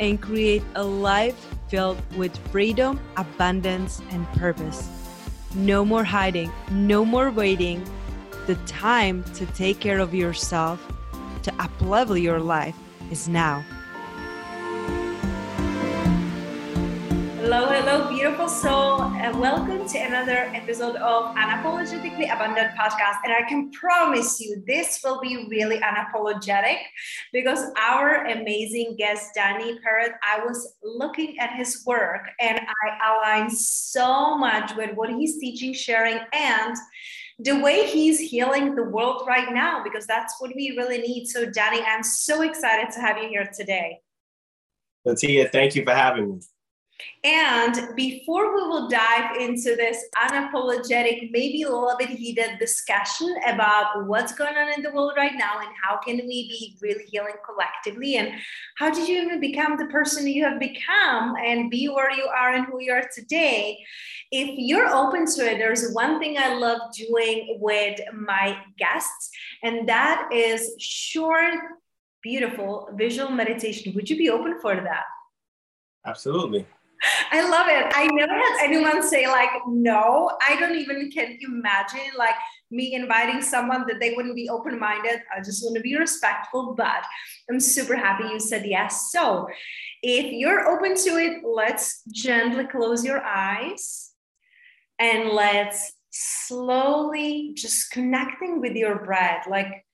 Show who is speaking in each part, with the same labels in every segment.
Speaker 1: and create a life filled with freedom, abundance, and purpose. No more hiding, no more waiting. The time to take care of yourself, to uplevel your life is now. Hello, hello, beautiful soul, and welcome to another episode of Unapologetically Abundant Podcast. And I can promise you, this will be really unapologetic because our amazing guest, Danny Parrott, I was looking at his work and I align so much with what he's teaching, sharing, and the way he's healing the world right now, because that's what we really need. So, Danny, I'm so excited to have you here today.
Speaker 2: Petya, thank you for having me.
Speaker 1: And before we will dive into this unapologetic, maybe a little bit heated discussion about what's going on in the world right now and how can we be really healing collectively and how did you even become the person you have become and be where you are and who you are today, if you're open to it, there's one thing I love doing with my guests, and that is short, beautiful visual meditation. Would you be open for that?
Speaker 2: Absolutely.
Speaker 1: I love it. I never had anyone say like no. I don't even can imagine like me inviting someone that they wouldn't be open-minded. I just want to be respectful, but I'm super happy you said yes. So, if you're open to it, let's gently close your eyes and let's slowly just connecting with your breath. Like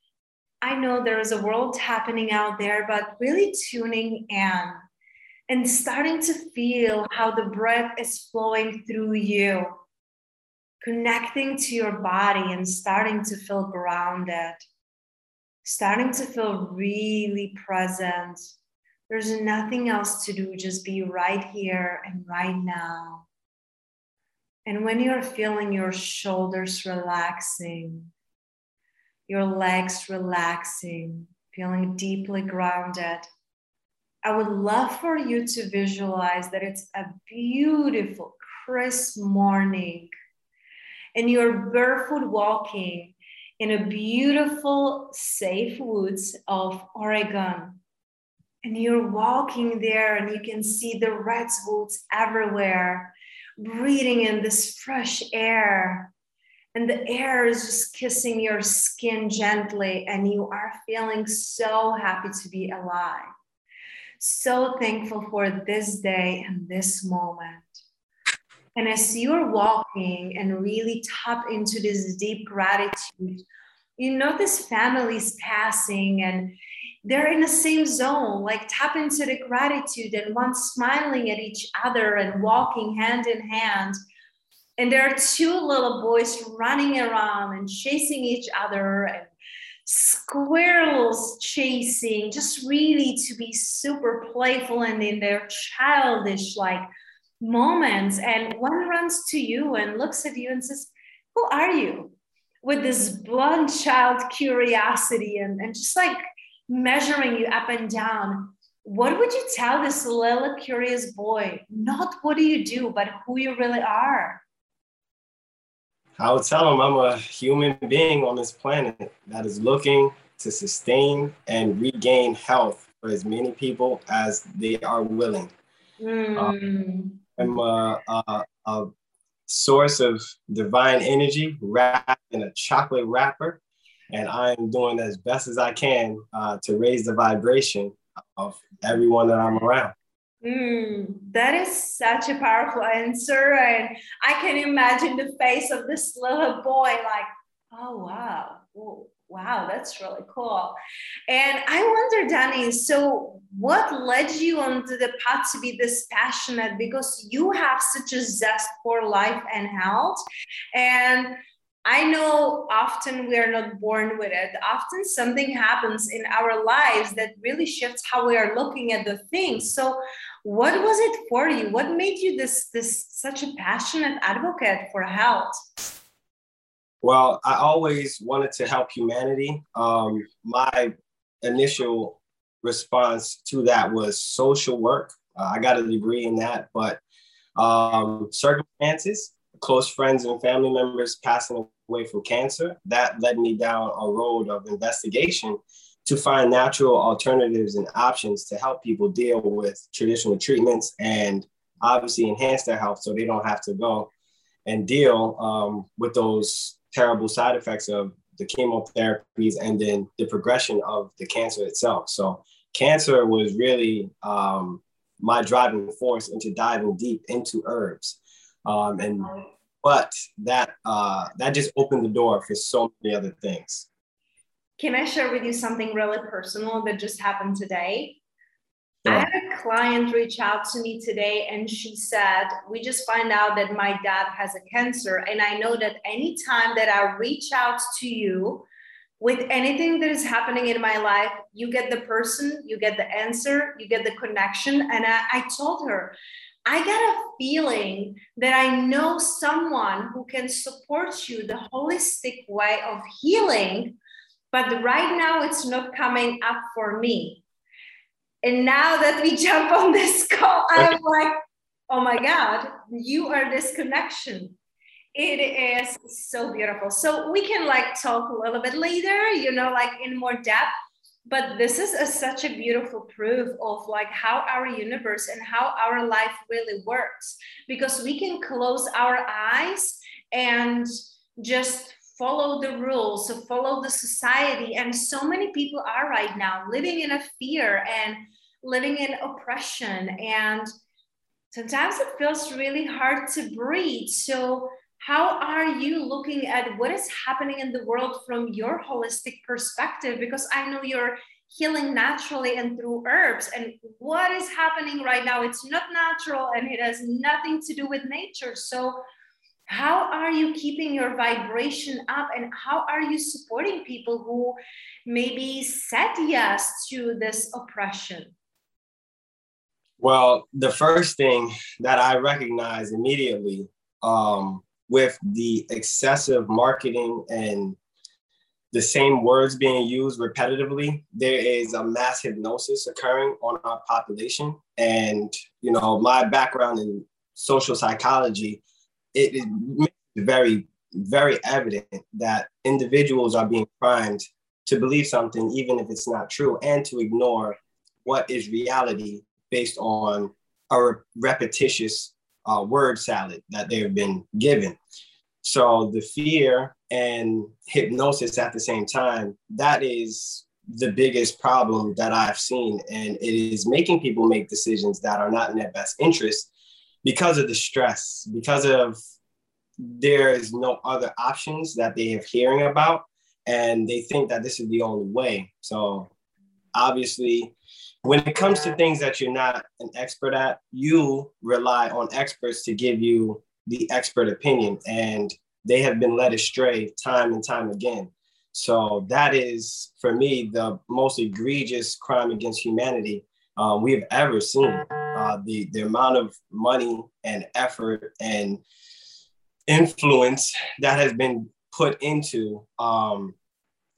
Speaker 1: I know there is a world happening out there, but really tuning in and starting to feel how the breath is flowing through you, connecting to your body and starting to feel grounded, starting to feel really present. There's nothing else to do, just be right here and right now. And when you're feeling your shoulders relaxing, your legs relaxing, feeling deeply grounded, I would love for you to visualize that it's a beautiful, crisp morning and you're barefoot walking in a beautiful, safe woods of Oregon. And you're walking there and you can see the redwoods everywhere, breathing in this fresh air. And the air is just kissing your skin gently, and you are feeling so happy to be alive. So thankful for this day and this moment. And as you're walking and really tap into this deep gratitude, you notice families passing and they're in the same zone, like tap into the gratitude and one smiling at each other and walking hand in hand. And there are two little boys running around and chasing each other and squirrels chasing, just really to be super playful and in their childish like moments. And one runs to you and looks at you and says, Who are you? With this blunt child curiosity and, and just like measuring you up and down. What would you tell this little curious boy? Not what do you do, but who you really are.
Speaker 2: I would tell them I'm a human being on this planet that is looking to sustain and regain health for as many people as they are willing. Mm. Um, I'm a, a, a, source of divine energy wrapped in a chocolate wrapper, and I'm doing as best as I can uh, to raise the vibration of everyone that I'm around.
Speaker 1: Mm, that is such a powerful answer. And I can imagine the face of this little boy, like, oh, wow. Wow, that's really cool. And I wonder, Danny, so what led you onto the path to be this passionate? Because you have such a zest for life and health. And I know often we are not born with it. Often something happens in our lives that really shifts how we are looking at the things. So, what was it for you? What made you this this such a passionate advocate for health?
Speaker 2: Well, I always wanted to help humanity. Um, my initial response to that was social work. Uh, I got a degree in that, but um, circumstances, close friends and family members passing away from cancer, that led me down a road of investigation to find natural alternatives and options to help people deal with traditional treatments and obviously enhance their health so they don't have to go and deal um, with those terrible side effects of the chemotherapies and then the progression of the cancer itself. So, cancer was really um, my driving force into diving deep into herbs. Um, and but that uh, that just opened the door for so many other things.
Speaker 1: Can I share with you something really personal that just happened today? I had a client reach out to me today and she said, We just find out that my dad has a cancer. And I know that anytime that I reach out to you with anything that is happening in my life, you get the person, you get the answer, you get the connection. And I, I told her, I get a feeling that I know someone who can support you the holistic way of healing, but right now it's not coming up for me. And now that we jump on this call, I'm like, oh my God, you are this connection. It is so beautiful. So we can like talk a little bit later, you know, like in more depth but this is a, such a beautiful proof of like how our universe and how our life really works because we can close our eyes and just follow the rules so follow the society. And so many people are right now living in a fear and living in oppression. And sometimes it feels really hard to breathe. So how are you looking at what is happening in the world from your holistic perspective? Because i know you're healing naturally and through herbs. And what is happening right now? It's not natural and it has nothing to do with nature. So how are you keeping your vibration up and how are you supporting people who maybe said yes to this oppression
Speaker 2: well the first thing that i recognize immediately um, with the excessive marketing and the same words being used repetitively, there is a mass hypnosis occurring on our population. And, you know, my background in social psychology, it is very, very evident that individuals are being primed to believe something, even if it's not true, and to ignore what is reality based on a repetitious uh, word salad that they've been given. So the fear and hypnosis at the same time, that is the biggest problem that I've seen. And it is making people make decisions that are not in their best interest because of the stress, because of there is no other options that they have hearing about. And they think that this is the only way. So obviously, when it comes to things that you're not an expert at, you rely on experts to give you the expert opinion. And they have been led astray time and time again. So that is, for me, the most egregious crime against humanity uh, we have ever seen. Uh, the, the amount of money and effort and influence that has been put into um,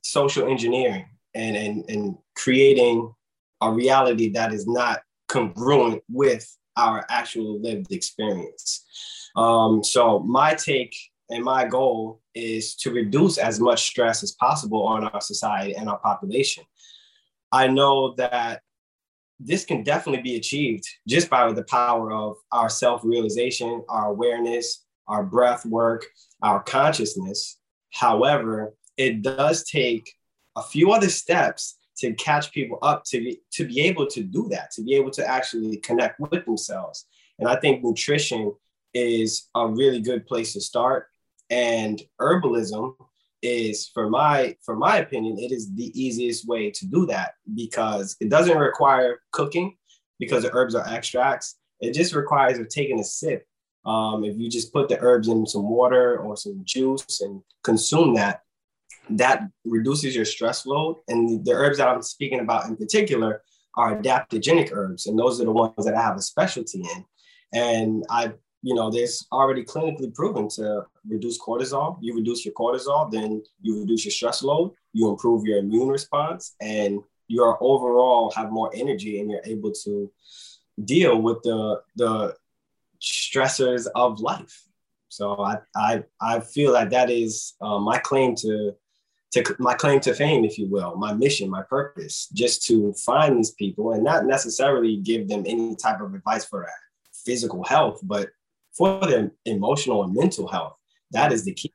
Speaker 2: social engineering and, and, and creating a reality that is not congruent with our actual lived experience. Um, so my take and my goal is to reduce as much stress as possible on our society and our population. I know that this can definitely be achieved just by the power of our self realization, our awareness, our breath work, our consciousness. However, it does take a few other steps to catch people up to be, to be able to do that, to be able to actually connect with themselves. And I think nutrition is a really good place to start. And herbalism is for my for my opinion it is the easiest way to do that because it doesn't require cooking because the herbs are extracts. It just requires of taking a sip. Um, if you just put the herbs in some water or some juice and consume that that reduces your stress load. And the herbs that i'm speaking about in particular are adaptogenic herbs. And those are the ones that i have a specialty in. And i you know, there's already clinically proven to reduce cortisol. You reduce your cortisol, then you reduce your stress load, you improve your immune response, and you are overall have more energy and you're able to deal with the the stressors of life. So I I, I feel that that is uh, my claim to to my claim to fame, if you will, my mission, my purpose, just to find these people and not necessarily give them any type of advice for that physical health, but for their emotional and mental health. That is the key.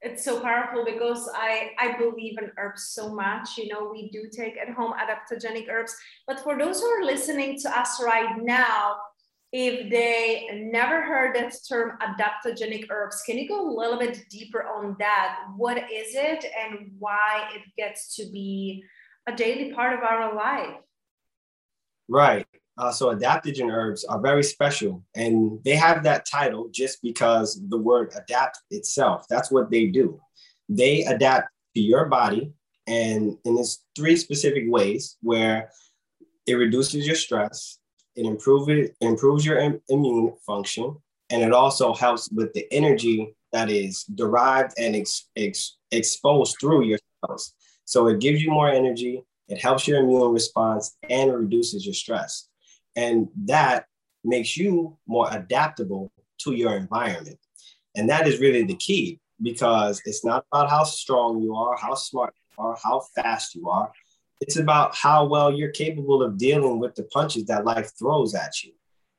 Speaker 1: It's so powerful because I, I believe in herbs so much. You know, we do take at home adaptogenic herbs. But for those who are listening to us right now, if they never heard that term adaptogenic herbs, can you go a little bit deeper on that? What is it and why it gets to be a daily part of our life?
Speaker 2: Right. Uh, so adaptogen herbs are very special and they have that title just because the word adapt itself, that's what they do. They adapt to your body and in this three specific ways where it reduces your stress, it improves it improves your Im- immune function, and it also helps with the energy that is derived and ex- ex- exposed through your cells. So it gives you more energy, it helps your immune response, and reduces your stress. And that makes you more adaptable to your environment. And that is really the key because it's not about how strong you are, how smart you are, how fast you are. It's about how well you're capable of dealing with the punches that life throws at you.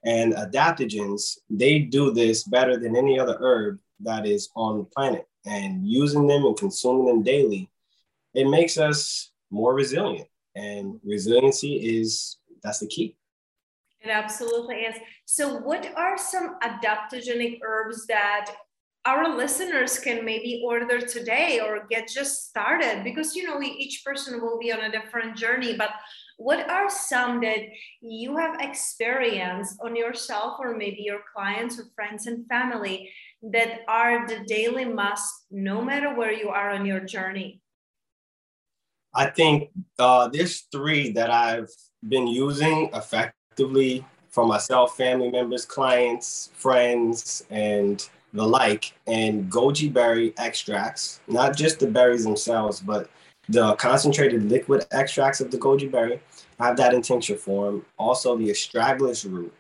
Speaker 2: And adaptogens, they do this better than any other herb that is on the planet. And using them and consuming them daily, it makes us more resilient. And resiliency is that's the key.
Speaker 1: It absolutely is. So, what are some adaptogenic herbs that our listeners can maybe order today or get just started? Because, you know, we, each person will be on a different journey, but what are some that you have experienced on yourself or maybe your clients or friends and family that are the daily must no matter where you are on your journey?
Speaker 2: I think uh, there's three that I've been using effect actively for myself, family members, clients, friends, and the like, and goji berry extracts, not just the berries themselves, but the concentrated liquid extracts of the goji berry. I have that in tincture form. Also, the astragalus root,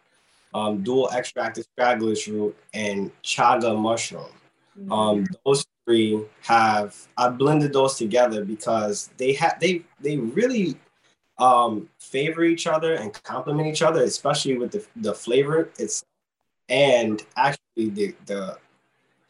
Speaker 2: um, dual extract astragalus root, and chaga mushroom. Mm-hmm. Um, those three have I blended those together because they have they they really um, favor each other and complement each other, especially with the, the flavor it's and actually the, the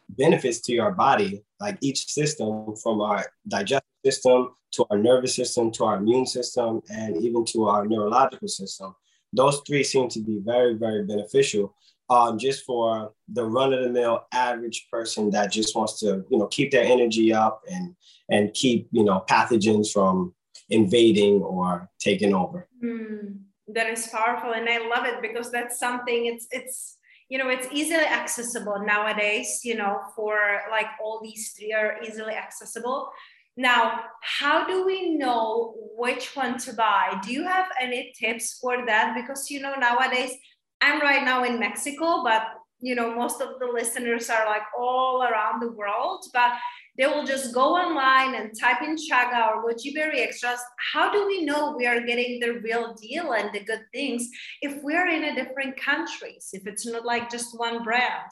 Speaker 2: benefits to your body, like each system from our digestive system to our nervous system to our immune system and even to our neurological system. Those three seem to be very, very beneficial um, just for the run of the mill average person that just wants to, you know, keep their energy up and and keep, you know, pathogens from invading or taking over.
Speaker 1: Mm, that is powerful, and I love it because that's something. It's it's you know it's easily accessible nowadays. You know, for like all these three are easily accessible. Now, how do we know which one to buy? Do you have any tips for that? Because you know nowadays I'm right now in Mexico, but you know most of the listeners are like all around the world. But they will just go online and type in chaga or goji berry extras. How do we know we are getting the real deal and the good things if we're in a different countries, if it's not like just one brand?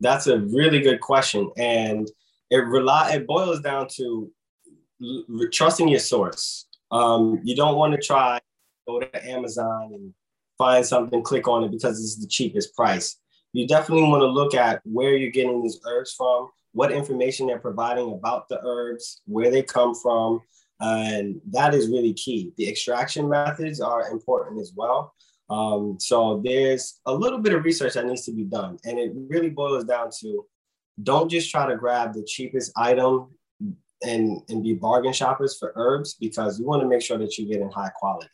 Speaker 2: That's a really good question. And it rely it boils down to trusting your source. Um, you don't want to try go to Amazon and find something, click on it because it's the cheapest price. You definitely want to look at where you're getting these herbs from what information they're providing about the herbs, where they come from, And that is really key. The extraction methods are important as well. Um, so there's a little bit of research that needs to be done. And it really boils down to don't just try to grab the cheapest item and, and be bargain shoppers for herbs because you want to make sure that you're getting high quality.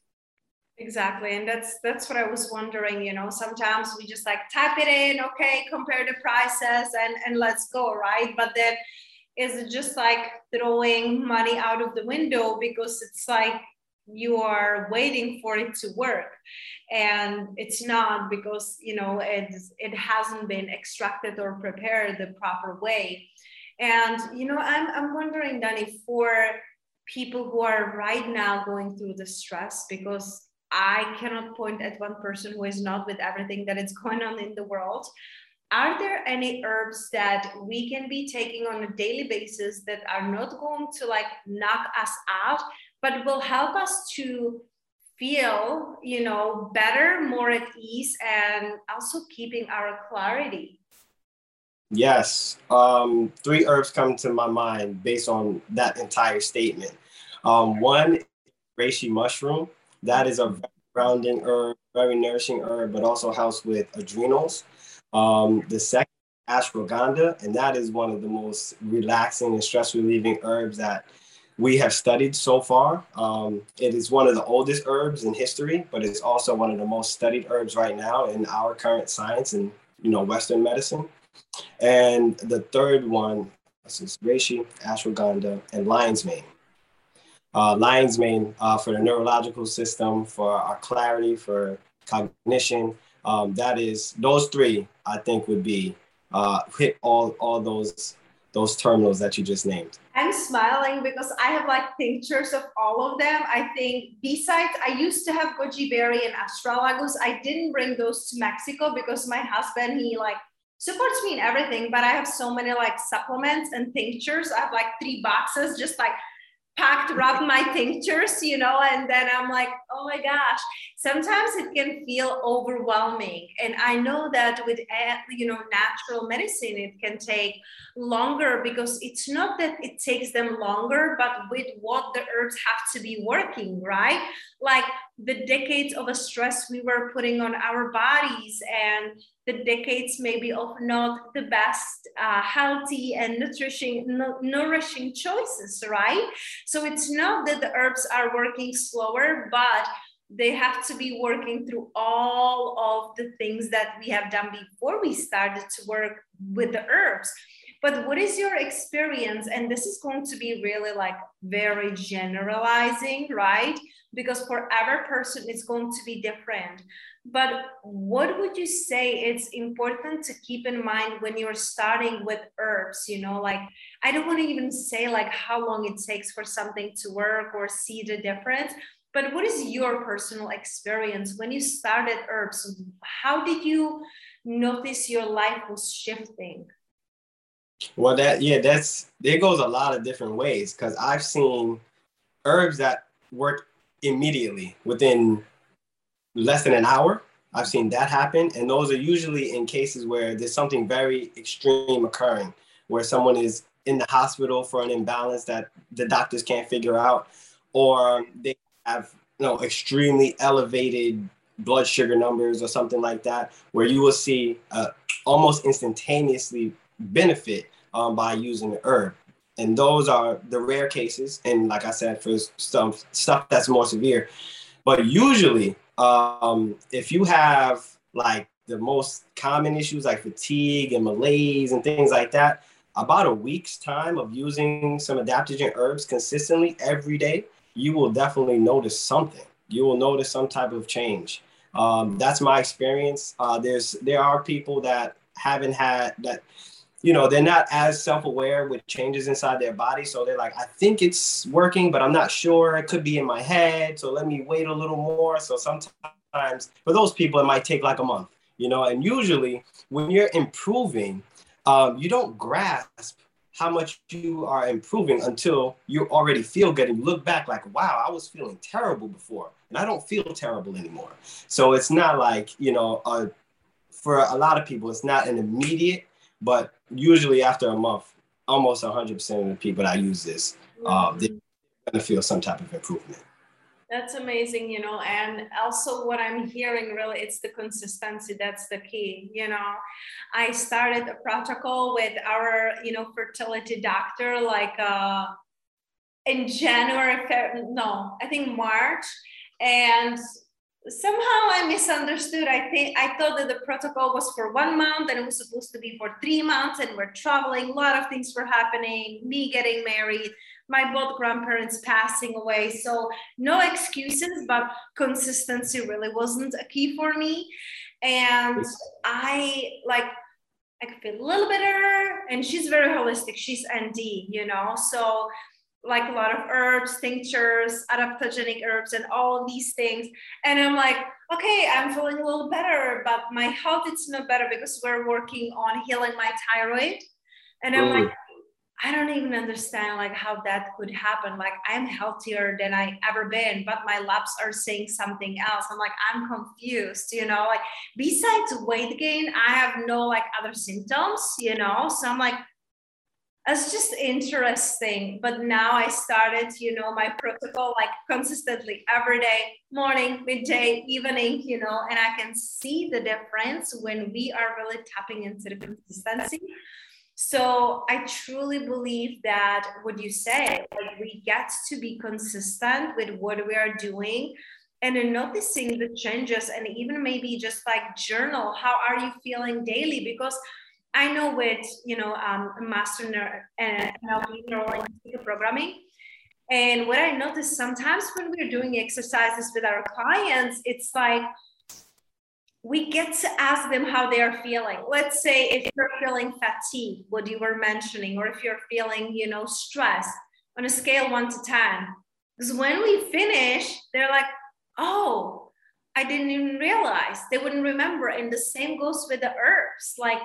Speaker 1: Exactly. And that's that's what I was wondering, you know, sometimes we just like type it in, okay, compare the prices and and let's go, right? But then is just like throwing money out of the window because it's like you are waiting for it to work and it's not because you know it's it hasn't been extracted or prepared the proper way and you know i'm, I'm wondering danny for people who are right now going through the stress because i cannot point at one person who is not with everything that is going on in the world. Are there any herbs that we can be taking on a daily basis that are not going to like knock us out but will help us to feel you know better more at ease and also keeping our clarity?
Speaker 2: Yes. Um, three herbs come to my mind based on that entire statement. Um, one reishi mushroom that is a grounding herb very nourishing herb but also helps with adrenals um, the second, ashwagandha, and that is one of the most relaxing and stress relieving herbs that we have studied so far. Um, it is one of the oldest herbs in history, but it's also one of the most studied herbs right now in our current science and you know Western medicine. And the third one this is reishi, ashwagandha, and lion's mane. Uh, lion's mane uh, for the neurological system, for our clarity, for cognition, um, that is those three I think would be uh, hit all all those those terminals that you just named.
Speaker 1: I'm smiling because I have like pictures of all of them. I think besides, I used to have goji berry and astragalus. I didn't bring those to Mexico because my husband he like supports me in everything, but I have so many like supplements and tinctures. I have like three boxes just like packed up my tinctures, you know, and then I'm like, oh my gosh. Sometimes it can feel overwhelming. And I know that with, eh, you know, natural medicine, it can take longer because it's not that it takes them longer, but with what the herbs have to be working, right? Like the decades of a stress we were putting on our bodies and the decades maybe of not the best uh, healthy and nutrition nourishing choices right? So it's not that the herbs are working slower but they have to be working through all of the things that we have done before we started to work with the herbs. But what is your experience? And this is going to be really like very generalizing right because for every person it's going to be different. But what would you say it's important to keep in mind when you're starting with herbs you know like i don't want to even say like how long it takes for something to work or see the difference but what is your personal experience when you started herbs? How did you notice your life was shifting?
Speaker 2: Well that yeah that's there goes a lot of different ways because i've seen herbs that work immediately within less than an hour. I've seen that happen. And those are usually in cases where there's something very extreme occurring, where someone is in the hospital for an imbalance that the doctors can't figure out, or they have you know extremely elevated blood sugar numbers or something like that, where you will see uh, almost instantaneously benefit um, by using the herb. And those are the rare cases. And like I said, for some stuff that's more severe. But usually um, if you have like the most common issues like fatigue and malaise and things like that, about a week's time of using some adaptogen herbs consistently every day, you will definitely notice something. You will notice some type of change. Um, that's my experience. Uh, there's there are people that haven't had that you know they're not as self-aware with changes inside their body. So they're like i think it's working but i'm not sure. It could be in my head. So let me wait a little more. So sometimes for those people it might take like a month you know? And usually when you're improving um, you don't grasp how much you are improving until you already feel good and you look back like wow i was feeling terrible before. And i don't feel terrible anymore. So it's not like you know uh, for a lot of people it's not an immediate but usually after a month, almost 100% of the people that use this, uh, they going to feel some type of improvement.
Speaker 1: That's amazing, you know, and also what I'm hearing really it's the consistency that's the key, you know. I started a protocol with our, you know, fertility doctor like uh in January, no, I think March and somehow I misunderstood. I think I thought that the protocol was for one month and it was supposed to be for three months, and we're traveling. A lot of things were happening. Me getting married, my both grandparents passing away. So no excuses, but consistency really wasn't a key for me. And I like I could feel a little better. And she's very holistic. She's ND, you know. So like a lot of herbs, tinctures, adaptogenic herbs, and all these things. And I'm like, okay, I'm feeling a little better, but my health is not better because we're working on healing my thyroid. And I'm like, I don't even understand like how that could happen. Like I'm healthier than I ever been, but my labs are saying something else. I'm like, I'm confused, you know, like besides weight gain, I have no like other symptoms, you know? So I'm like, it's just interesting. But now I started, you know, my protocol like consistently every day, morning, midday, evening, you know, and I can see the difference when we are really tapping into the consistency. So I truly believe that what you say, like we get to be consistent with what we are doing and in noticing the changes and even maybe just like journal, how are you feeling daily? Because I know with you know um, master and NLP programming, and what I notice sometimes when we're doing exercises with our clients, it's like we get to ask them how they are feeling. Let's say if you're feeling fatigue, what you were mentioning, or if you're feeling you know stress on a scale one to ten, because when we finish, they're like, oh. I didn't even realize they wouldn't remember. And the same goes with the herbs. Like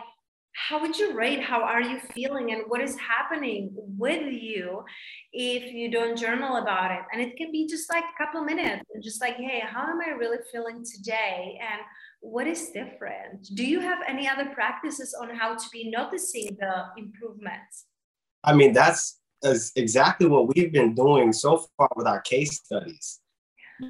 Speaker 1: how would you rate how are you feeling and what is happening with you if you don't journal about it? And it can be just like a couple minutes and just like hey how am i really feeling today and what is different? Do you have any other practices on how to be noticing the improvements?
Speaker 2: I mean that's exactly what we've been doing so far with our case studies.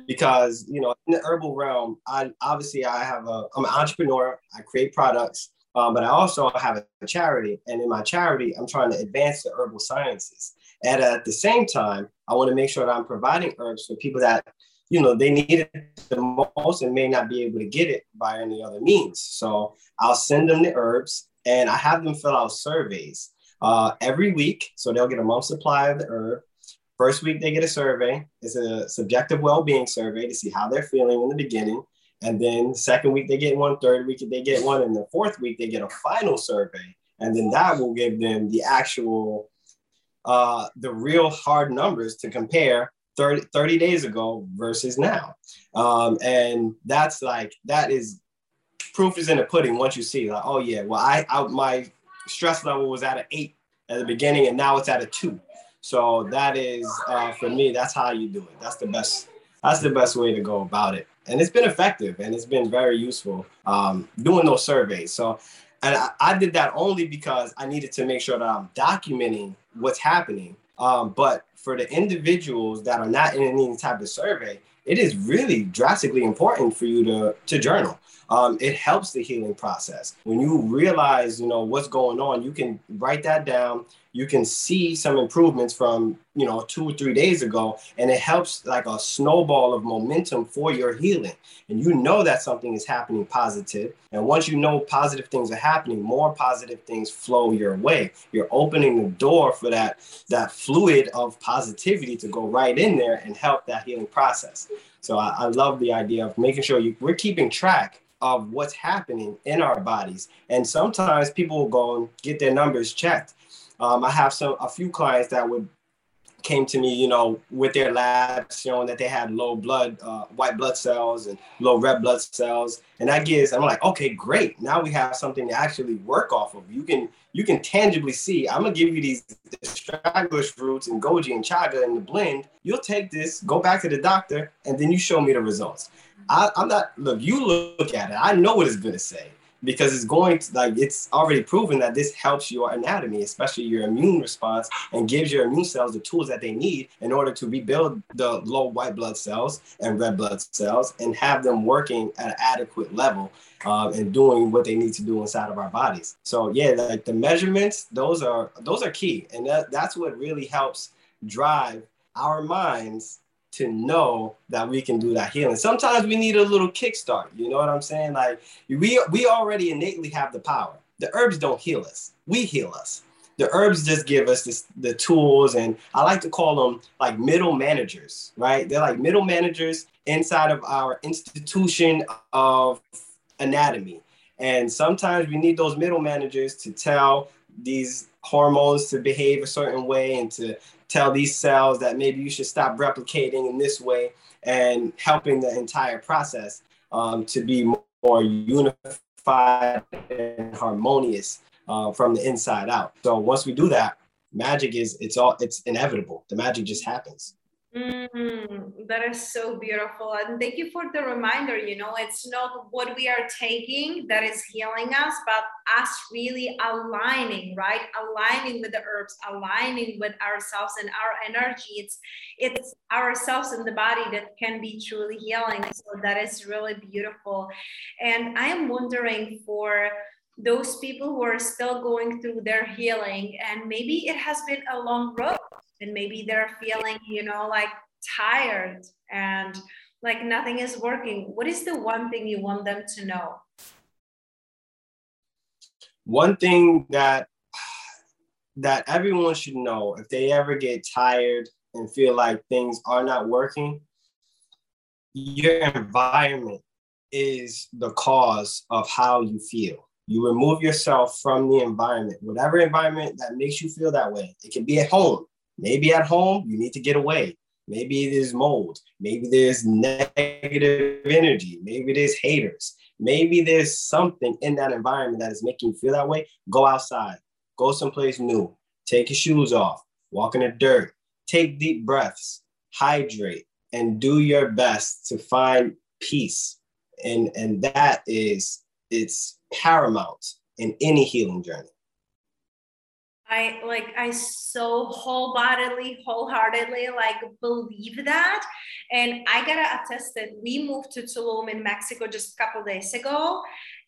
Speaker 2: Because you know in the herbal realm i obviously i have a i'm an entrepreneur. I create products um, but I also have a charity, and in my charity, I'm trying to advance the herbal sciences. And at the same time, I want to make sure that I'm providing herbs for people that, you know, they need it the most and may not be able to get it by any other means. So I'll send them the herbs, and I have them fill out surveys uh, every week. So they'll get a month supply of the herb. First week, they get a survey. It's a subjective well-being survey to see how they're feeling in the beginning. And then second week they get one, third week they get one, and the fourth week they get a final survey. And then that will give them the actual, uh, the real hard numbers to compare 30, 30 days ago versus now. Um, and that's like, that is proof is in the pudding once you see like, oh yeah, well, I, I my stress level was at an eight at the beginning and now it's at a two. So that is uh, for me, that's how you do it. That's the best, that's the best way to go about it and it's been effective and it's been very useful um, doing those surveys. So, and I, I, did that only because I needed to make sure that I'm documenting what's happening. Um, but for the individuals that are not in any type of survey, it is really drastically important for you to to journal. Um, it helps the healing process. When you realize, you know, what's going on, you can write that down you can see some improvements from you know two or three days ago and it helps like a snowball of momentum for your healing. And you know that something is happening positive. And once you know positive things are happening more positive things flow your way. You're opening the door for that that fluid of positivity to go right in there and help that healing process. So i, I love the idea of making sure you, we're keeping track of what's happening in our bodies. And sometimes people will go and get their numbers checked um, I have some a few clients that would came to me, you know, with their labs showing that they had low blood, uh, white blood cells and low red blood cells, and that gives. I'm like, okay, great. Now we have something to actually work off of. You can you can tangibly see. I'm gonna give you these astragalus roots and goji and chaga in the blend. You'll take this, go back to the doctor, and then you show me the results. I, I'm not look. You look at it. I know what it's gonna say because it's going to like it's already proven that this helps your anatomy, especially your immune response, and gives your immune cells the tools that they need in order to rebuild the low white blood cells and red blood cells and have them working at an adequate level um, and doing what they need to do inside of our bodies. So yeah, like the measurements, those are those are key, and that, that's what really helps drive our minds to know that we can do that healing. Sometimes we need a little kickstart. You know what I'm saying? Like we we already innately have the power. The herbs don't heal us. We heal us. The herbs just give us this, the tools, and I like to call them like middle managers, right? They're like middle managers inside of our institution of anatomy. And sometimes we need those middle managers to tell these hormones to behave a certain way and to tell these cells that maybe you should stop replicating in this way and helping the entire process um, to be more unified and harmonious uh, from the inside out. So once we do that, magic is it's all it's inevitable. The magic just happens.
Speaker 1: Mm, that is so beautiful. And thank you for the reminder. You know, it's not what we are taking that is healing us, but us really aligning, right? Aligning with the herbs, aligning with ourselves and our energy. It's it's ourselves and the body that can be truly healing. So that is really beautiful. And I am wondering for those people who are still going through their healing and maybe it has been a long road and maybe they're feeling you know like tired and like nothing is working what is the one thing you want them to know
Speaker 2: one thing that that everyone should know if they ever get tired and feel like things are not working your environment is the cause of how you feel you remove yourself from the environment, whatever environment that makes you feel that way. It can be at home. Maybe at home, you need to get away. Maybe there's mold. Maybe there's negative energy. Maybe there's haters. Maybe there's something in that environment that is making you feel that way. Go outside, go someplace new, take your shoes off, walk in the dirt, take deep breaths, hydrate, and do your best to find peace. And, and that is, it's paramount in any healing journey.
Speaker 1: I like I so wholeheartedly, wholeheartedly like believe that. And I gotta attest that we moved to Tulum in Mexico just a couple days ago.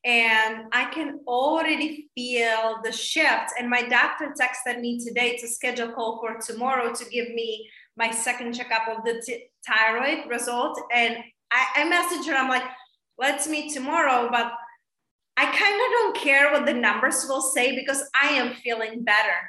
Speaker 1: And I can already feel the shift. And my doctor texted me today to schedule call for tomorrow to give me my second checkup of the t- thyroid result. And I, I messaged her, I'm like, let's meet tomorrow, but I kind of don't care what the numbers will say because I am feeling better.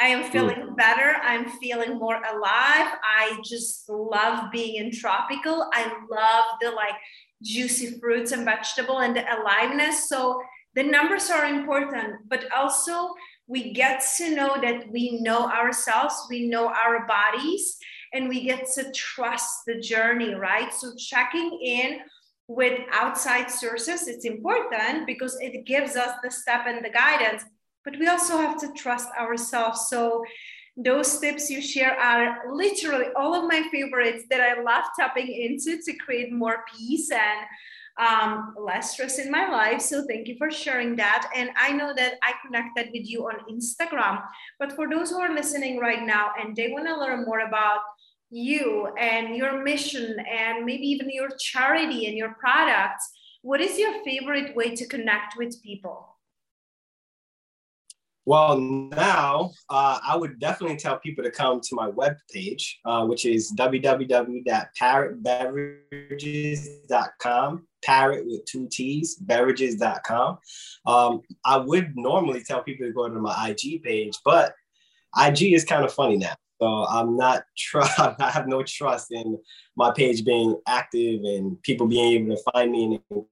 Speaker 1: I am hmm. feeling mm. better. I'm feeling more alive. I just love being in tropical. I love the like juicy fruits and vegetable and the aliveness. So the numbers are important, but also we get to know that we know ourselves, we know our bodies, and we get to trust the journey, right? So checking in with outside sources it's important because it gives us the step and the guidance but we also have to trust ourselves so those tips you share are literally all of my favorites that i love tapping into to create more peace and um, less stress in my life. So thank you for sharing that. And I know that I connected with you on Instagram. But for those who are listening right now and they want to learn more about you and your mission and maybe even your charity and your products, what is your favorite way to connect with people?
Speaker 2: Well, now uh, I would definitely tell people to come to my webpage, uh, which is www.parrottbeverages.com. Parrott with two T's, beverages.com. Um, I would normally tell people to go to my IG page, but IG is kind of funny now. So I'm not trust. I have no trust in my page being active and people being able to find me and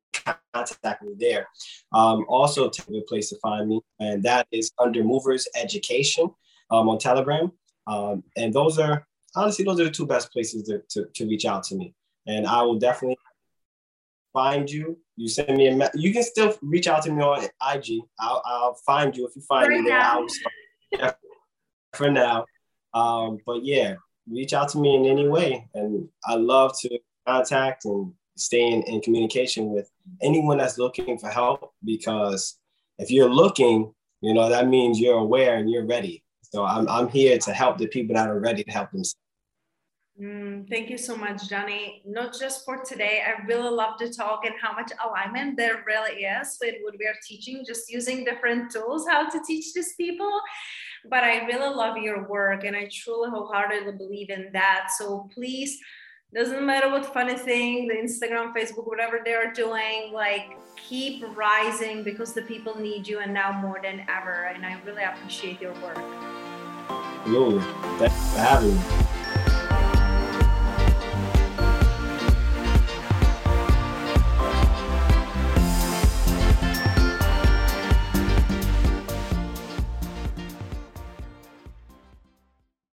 Speaker 2: contact me there. Um, also, a place to find me, and that is under Movers Education um, on Telegram. Um, and those are honestly those are the two best places to, to, to reach out to me. And I will definitely find you. You send me a me- you can still reach out to me on IG. I'll, I'll find you if you find for me there. For now. Um, but yeah, reach out to me in any way. And I love to contact and stay in communication with anyone that's looking for help because if you're looking, you know, that means you're aware and you're ready. So I'm, I'm here to help the people that are ready to help themselves.
Speaker 1: Mm, thank you so much, Johnny. Not just for today. I really love to talk and how much alignment there really is with what we are teaching, just using different tools how to teach these people. But I really love your work and I truly wholeheartedly believe in that. So please, doesn't matter what funny thing, the Instagram, Facebook, whatever they are doing, like keep rising because the people need you and now more than ever. And I really appreciate your work.
Speaker 2: Absolutely. Thanks for having me.